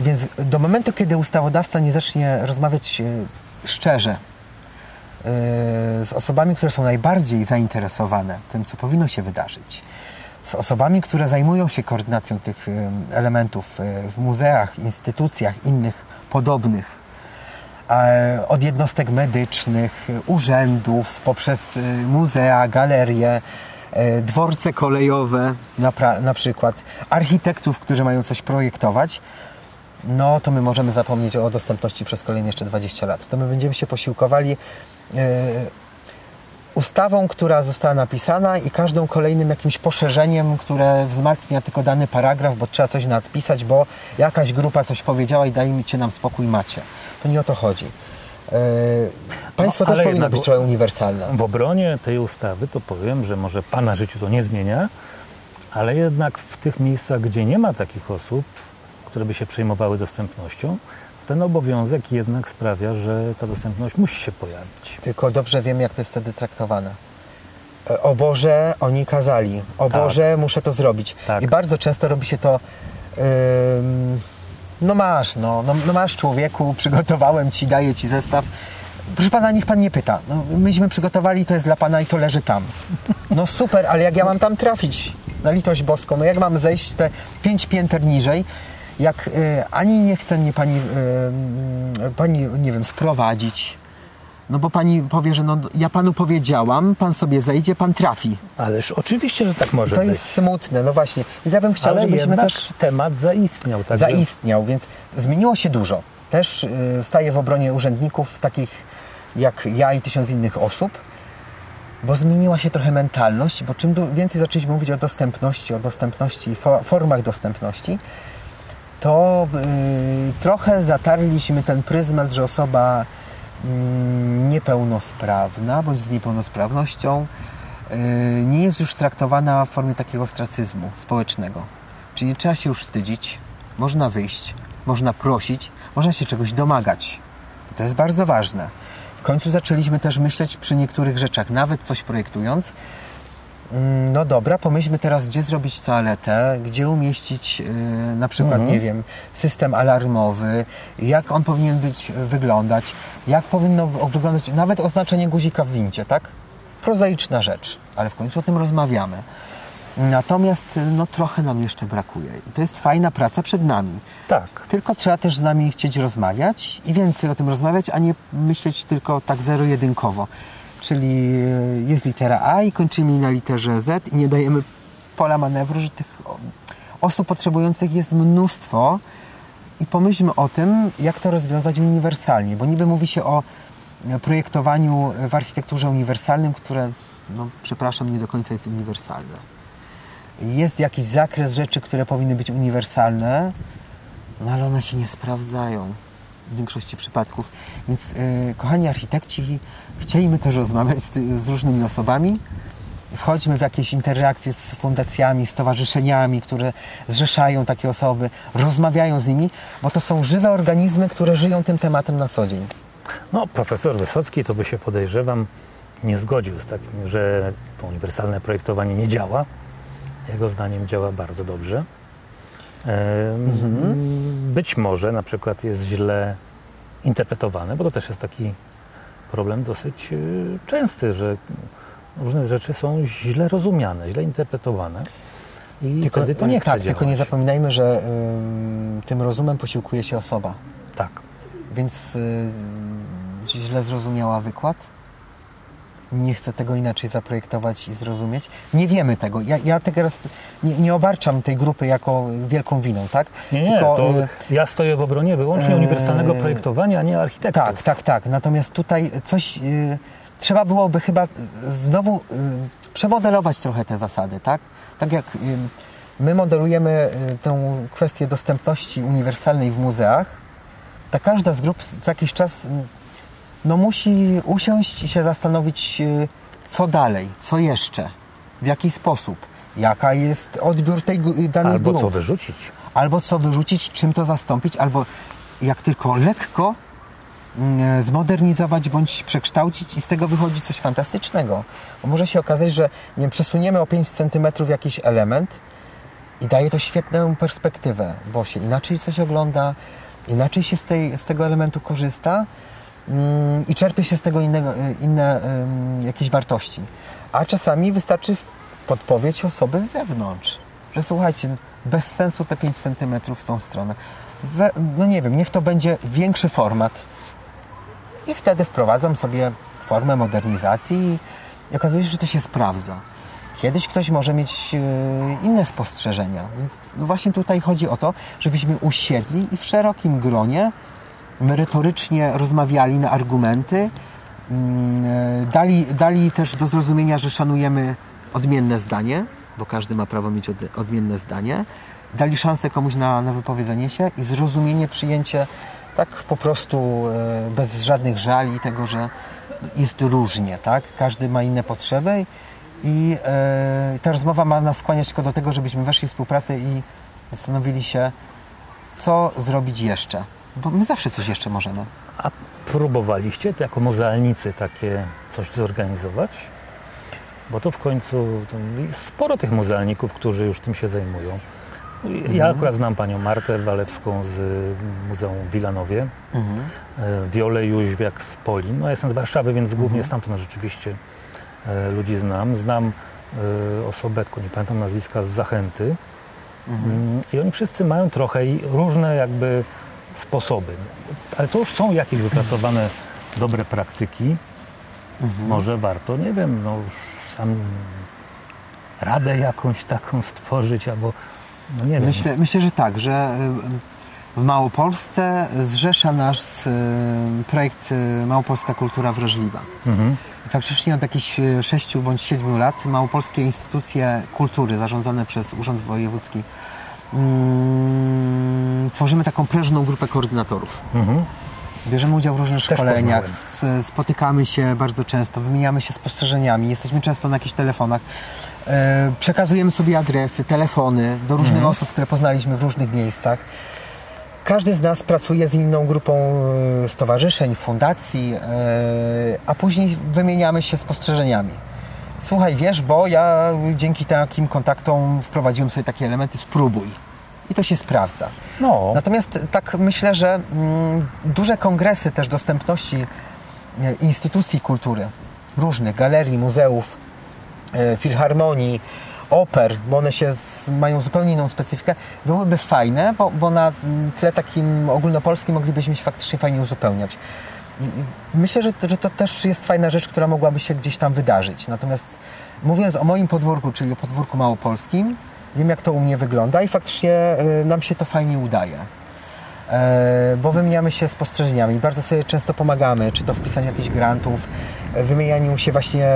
Więc do momentu, kiedy ustawodawca nie zacznie rozmawiać e, szczerze e, z osobami, które są najbardziej zainteresowane tym, co powinno się wydarzyć, z osobami, które zajmują się koordynacją tych e, elementów w muzeach, instytucjach innych podobnych, od jednostek medycznych, urzędów, poprzez muzea, galerie, dworce kolejowe na, na przykład, architektów, którzy mają coś projektować, no to my możemy zapomnieć o dostępności przez kolejne jeszcze 20 lat. To my będziemy się posiłkowali e, ustawą, która została napisana i każdą kolejnym jakimś poszerzeniem, które wzmacnia tylko dany paragraf, bo trzeba coś nadpisać, bo jakaś grupa coś powiedziała i dajcie nam spokój, macie. To nie o to chodzi. E, państwo No, też powinno być trochę uniwersalne. W obronie tej ustawy to powiem, że może Pana życiu to nie zmienia, ale jednak w tych miejscach, gdzie nie ma takich osób, które by się przejmowały dostępnością, ten obowiązek jednak sprawia, że ta dostępność musi się pojawić. Tylko dobrze wiem, jak to jest wtedy traktowane. E, O Boże, oni kazali. O Tak. Boże, muszę to zrobić. Tak. I bardzo często robi się to. ym, no masz, no, no, no masz człowieku, przygotowałem ci, daję ci zestaw. Proszę pana, niech pan nie pyta. No, myśmy przygotowali, to jest dla pana i to leży tam. No super, ale jak ja mam tam trafić? Na litość boską, no jak mam zejść te pięć pięter niżej? Jak y, ani nie chce mnie pani, y, pani, nie wiem, sprowadzić, no bo pani powie, że no, ja panu powiedziałam, pan sobie zejdzie, pan trafi. Ależ oczywiście, że tak może To być. jest smutne, no właśnie. Więc ja bym chciał, Ale żebyśmy też temat zaistniał. Także zaistniał, więc zmieniło się dużo. Też y, staję w obronie urzędników takich jak ja i tysiąc innych osób, bo zmieniła się trochę mentalność, bo czym więcej zaczęliśmy mówić o dostępności, o dostępności, fo- formach dostępności, to y, trochę zatarliśmy ten pryzmat, że osoba mm, niepełnosprawna bądź z niepełnosprawnością y, nie jest już traktowana w formie takiego ostracyzmu społecznego. Czyli nie trzeba się już wstydzić, można wyjść, można prosić, można się czegoś domagać. To jest bardzo ważne. W końcu zaczęliśmy też myśleć przy niektórych rzeczach, nawet coś projektując, No dobra, pomyślmy teraz, gdzie zrobić toaletę, gdzie umieścić yy, na przykład, nie wiem, system alarmowy, jak on powinien być, y, wyglądać, jak powinno wyglądać nawet oznaczenie guzika w wincie, tak? Prozaiczna rzecz, ale w końcu o tym rozmawiamy. Natomiast y, no, trochę nam jeszcze brakuje i to jest fajna praca przed nami. tak. Tylko trzeba też z nami chcieć rozmawiać i więcej o tym rozmawiać, a nie myśleć tylko tak zero-jedynkowo. Czyli y, jest litera A i kończymy na literze Z i nie dajemy pola manewru, że tych osób potrzebujących jest mnóstwo i pomyślmy o tym, jak to rozwiązać uniwersalnie, bo niby mówi się o e, projektowaniu w architekturze uniwersalnym, które, no przepraszam, nie do końca jest uniwersalne. Jest jakiś zakres rzeczy, które powinny być uniwersalne, no ale one się nie sprawdzają w większości przypadków. Więc yy, kochani architekci, chcielibyśmy też rozmawiać z, z różnymi osobami. Wchodźmy w jakieś interakcje z fundacjami, stowarzyszeniami, które zrzeszają takie osoby, rozmawiają z nimi, bo to są żywe organizmy, które żyją tym tematem na co dzień. No, profesor Wysocki to by się podejrzewam nie zgodził z takim, że to uniwersalne projektowanie nie działa. Jego zdaniem działa bardzo dobrze. Em, Być może na przykład jest źle interpretowane, bo to też jest taki problem dosyć y, częsty, że różne rzeczy są źle rozumiane, źle interpretowane i wtedy to nie y, chce tak, działać. tylko nie zapominajmy, że ym, tym rozumem posiłkuje się osoba. Tak. Więc y, źle zrozumiała wykład. Nie chcę tego inaczej zaprojektować i zrozumieć. Nie wiemy tego. Ja, ja teraz nie, nie obarczam tej grupy jako wielką winą, tak? Nie, nie, Tylko, to y, ja stoję w obronie wyłącznie Eee, uniwersalnego projektowania, a nie architektów. Tak, tak, tak. Natomiast tutaj coś y, trzeba byłoby chyba znowu przemodelować trochę te zasady, tak? Tak jak my modelujemy tę kwestię dostępności uniwersalnej w muzeach, ta każda z grup co jakiś czas no, musi usiąść i się zastanowić, y, co dalej, co jeszcze, w jaki sposób, jaka jest odbiór tej danej Albo grupy co wyrzucić. albo co wyrzucić, czym to zastąpić, albo jak tylko lekko mm, zmodernizować bądź przekształcić i z tego wychodzi coś fantastycznego. Bo może się okazać, że nie wiem, przesuniemy o 5 cm jakiś element i daje to świetną perspektywę, bo się inaczej coś ogląda, inaczej się z, tej, z tego elementu korzysta i czerpie się z tego innego, y, inne jakieś wartości. A czasami wystarczy podpowiedź osoby z zewnątrz, że słuchajcie, bez sensu te 5 cm w tą stronę. We, no nie wiem, niech to będzie większy format. I wtedy wprowadzam sobie formę modernizacji i okazuje się, że to się sprawdza. Kiedyś ktoś może mieć e, inne spostrzeżenia, więc właśnie tutaj chodzi o to, żebyśmy usiedli i w szerokim gronie merytorycznie rozmawiali na argumenty, mm, e, dali, dali też do zrozumienia, że szanujemy odmienne zdanie, bo każdy ma prawo mieć od, odmienne zdanie, dali szansę komuś na, na wypowiedzenie się i zrozumienie, przyjęcie tak po prostu e, bez żadnych żali tego, że jest różnie, tak? Każdy ma inne potrzeby i e, ta rozmowa ma nas skłaniać tylko do tego, żebyśmy weszli w współpracę i zastanowili się, co zrobić jeszcze. Bo my zawsze coś jeszcze możemy. A próbowaliście jako muzealnicy takie coś zorganizować? Bo to w końcu to jest sporo tych muzealników, którzy już tym się zajmują. Ja akurat znam panią Martę Walewską z Muzeum w Wilanowie, Mhm. e, Wiolę Jóźwiak z Polin. No, ja jestem z Warszawy, więc głównie stamtąd rzeczywiście e, ludzi znam. Znam e, osobę, tylko nie pamiętam nazwiska, z Zachęty. Mm, I oni wszyscy mają trochę różne jakby sposoby. Ale to już są jakieś wypracowane dobre praktyki. Może warto, nie wiem, no już sam radę jakąś taką stworzyć, albo no nie wiem. Myślę, myślę, że tak, że y, w Małopolsce zrzesza nas y, projekt y, Małopolska Kultura Wrażliwa. Mhm. Faktycznie od jakichś y, 6 bądź 7 lat małopolskie instytucje kultury zarządzane przez Urząd Wojewódzki mm, tworzymy taką prężną grupę koordynatorów. Mhm. Bierzemy udział w różnych Też szkoleniach, poznałem. s- spotykamy się bardzo często, wymieniamy się spostrzeżeniami, jesteśmy często na jakichś telefonach. E, przekazujemy sobie adresy, telefony do różnych Mhm. osób, które poznaliśmy w różnych miejscach. Każdy z nas pracuje z inną grupą e, stowarzyszeń, fundacji, e, a później wymieniamy się spostrzeżeniami. Słuchaj, wiesz, bo ja dzięki takim kontaktom wprowadziłem sobie takie elementy, spróbuj. I to się sprawdza. No, Natomiast tak myślę, że mm, duże kongresy też dostępności e, instytucji kultury, różnych galerii, muzeów, e, filharmonii, oper, bo one się z, mają zupełnie inną specyfikę, byłyby fajne, bo, bo na tle takim ogólnopolskim moglibyśmy się faktycznie fajnie uzupełniać. I, i myślę, że, że to też jest fajna rzecz, która mogłaby się gdzieś tam wydarzyć. Natomiast mówiąc o moim podwórku, czyli o podwórku małopolskim, wiem jak to u mnie wygląda i faktycznie e, nam się to fajnie udaje. E, bo wymieniamy się spostrzeżeniami, bardzo sobie często pomagamy, czy to w pisaniu jakichś grantów, e, wymienianiu się właśnie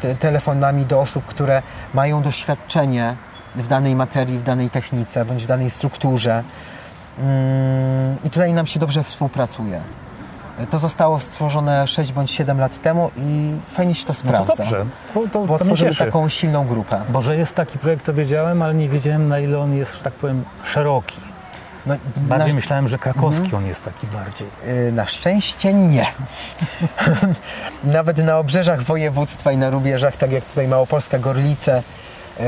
te, telefonami do osób, które mają doświadczenie w danej materii, w danej technice, bądź w danej strukturze. Mm, I tutaj nam się dobrze współpracuje. To zostało stworzone 6 bądź 7 lat temu i fajnie się to no sprawdza. to dobrze. To, to, Bo to taką silną grupę. Bo że jest taki projekt, to wiedziałem, ale nie wiedziałem na ile on jest, że tak powiem, szeroki. No, Bardziej na- myślałem, że krakowski Mhm. on jest taki bardziej. Y, Na szczęście nie. <laughs> Nawet na obrzeżach województwa i na rubieżach, tak jak tutaj Małopolska, Gorlice y,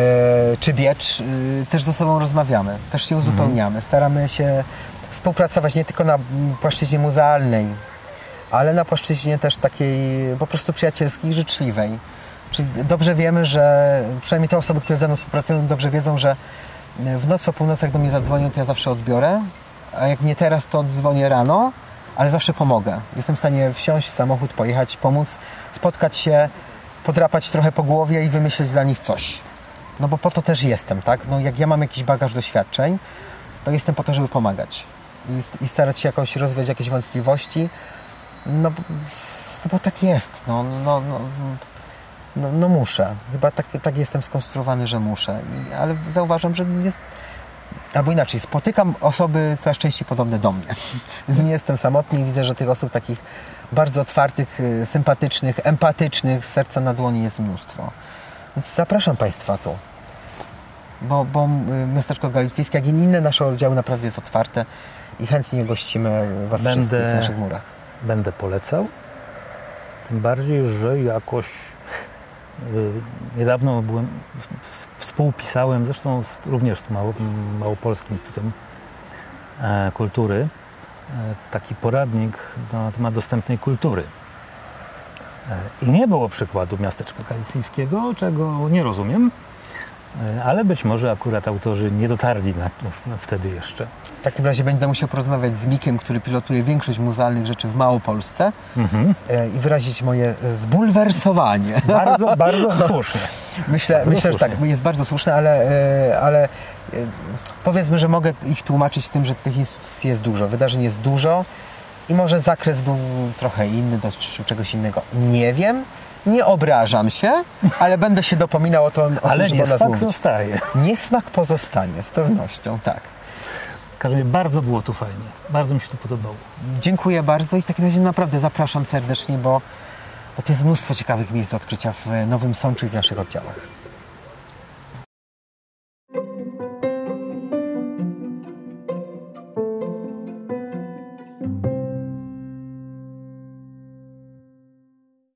czy Biecz, y, też ze sobą rozmawiamy, też się uzupełniamy. Staramy się współpracować nie tylko na mm, płaszczyźnie muzealnej, ale na płaszczyźnie też takiej po prostu przyjacielskiej życzliwej. Czyli dobrze wiemy, że przynajmniej te osoby, które ze mną współpracują, dobrze wiedzą, że w nocy o północy jak do mnie zadzwonią, to ja zawsze odbiorę, a jak nie teraz, to dzwonię rano, ale zawsze pomogę. Jestem w stanie wsiąść w samochód, pojechać, pomóc, spotkać się, podrapać trochę po głowie i wymyśleć dla nich coś. No bo po to też jestem, tak? No jak ja mam jakiś bagaż doświadczeń, to jestem po to, żeby pomagać i, i starać się jakoś rozwiać jakieś wątpliwości, no, bo- no bo tak jest, no, no, no, no, no muszę. Chyba tak, tak jestem skonstruowany, że muszę. I, ale zauważam, że jest. Albo inaczej, spotykam osoby coraz częściej podobne do mnie. Więc <laughs> nie jestem samotny i widzę, że tych osób takich bardzo otwartych, y, sympatycznych, empatycznych, z serca na dłoni jest mnóstwo. Więc zapraszam Państwa tu. Bo, bo y, miasteczko galicyjskie, jak i inne nasze oddziały naprawdę jest otwarte i chętnie gościmy Was Będę- wszystkich w naszych murach. Będę polecał. Tym bardziej, że jakoś y, niedawno byłem, współpisałem, zresztą z, również z Mało, Małopolskim Instytutem e, Kultury, e, taki poradnik na temat dostępnej kultury. E, I nie było przykładu miasteczka galicyjskiego, czego nie rozumiem, ale być może akurat autorzy nie dotarli na wtedy jeszcze. W takim razie będę musiał porozmawiać z Mikiem, który pilotuje większość muzealnych rzeczy w Małopolsce Mhm. e, i wyrazić moje zbulwersowanie. Bardzo, bardzo <laughs> słusznie. Myślę, Bardzo myślę że tak, słusznie. jest bardzo słuszne, ale, e, ale e, powiedzmy, że mogę ich tłumaczyć tym, że tych instytucji jest dużo, wydarzeń jest dużo i może zakres był trochę inny, dotyczył czegoś innego. Nie wiem, nie obrażam się, ale będę się dopominał o to, o Ale tym, żeby nie smak zostaje. Niesmak pozostanie, z pewnością, tak. Każdym razie bardzo było tu fajnie. Bardzo mi się to podobało. Dziękuję bardzo i w takim razie naprawdę zapraszam serdecznie, bo, bo to jest mnóstwo ciekawych miejsc do odkrycia w Nowym Sączu i w naszych oddziałach.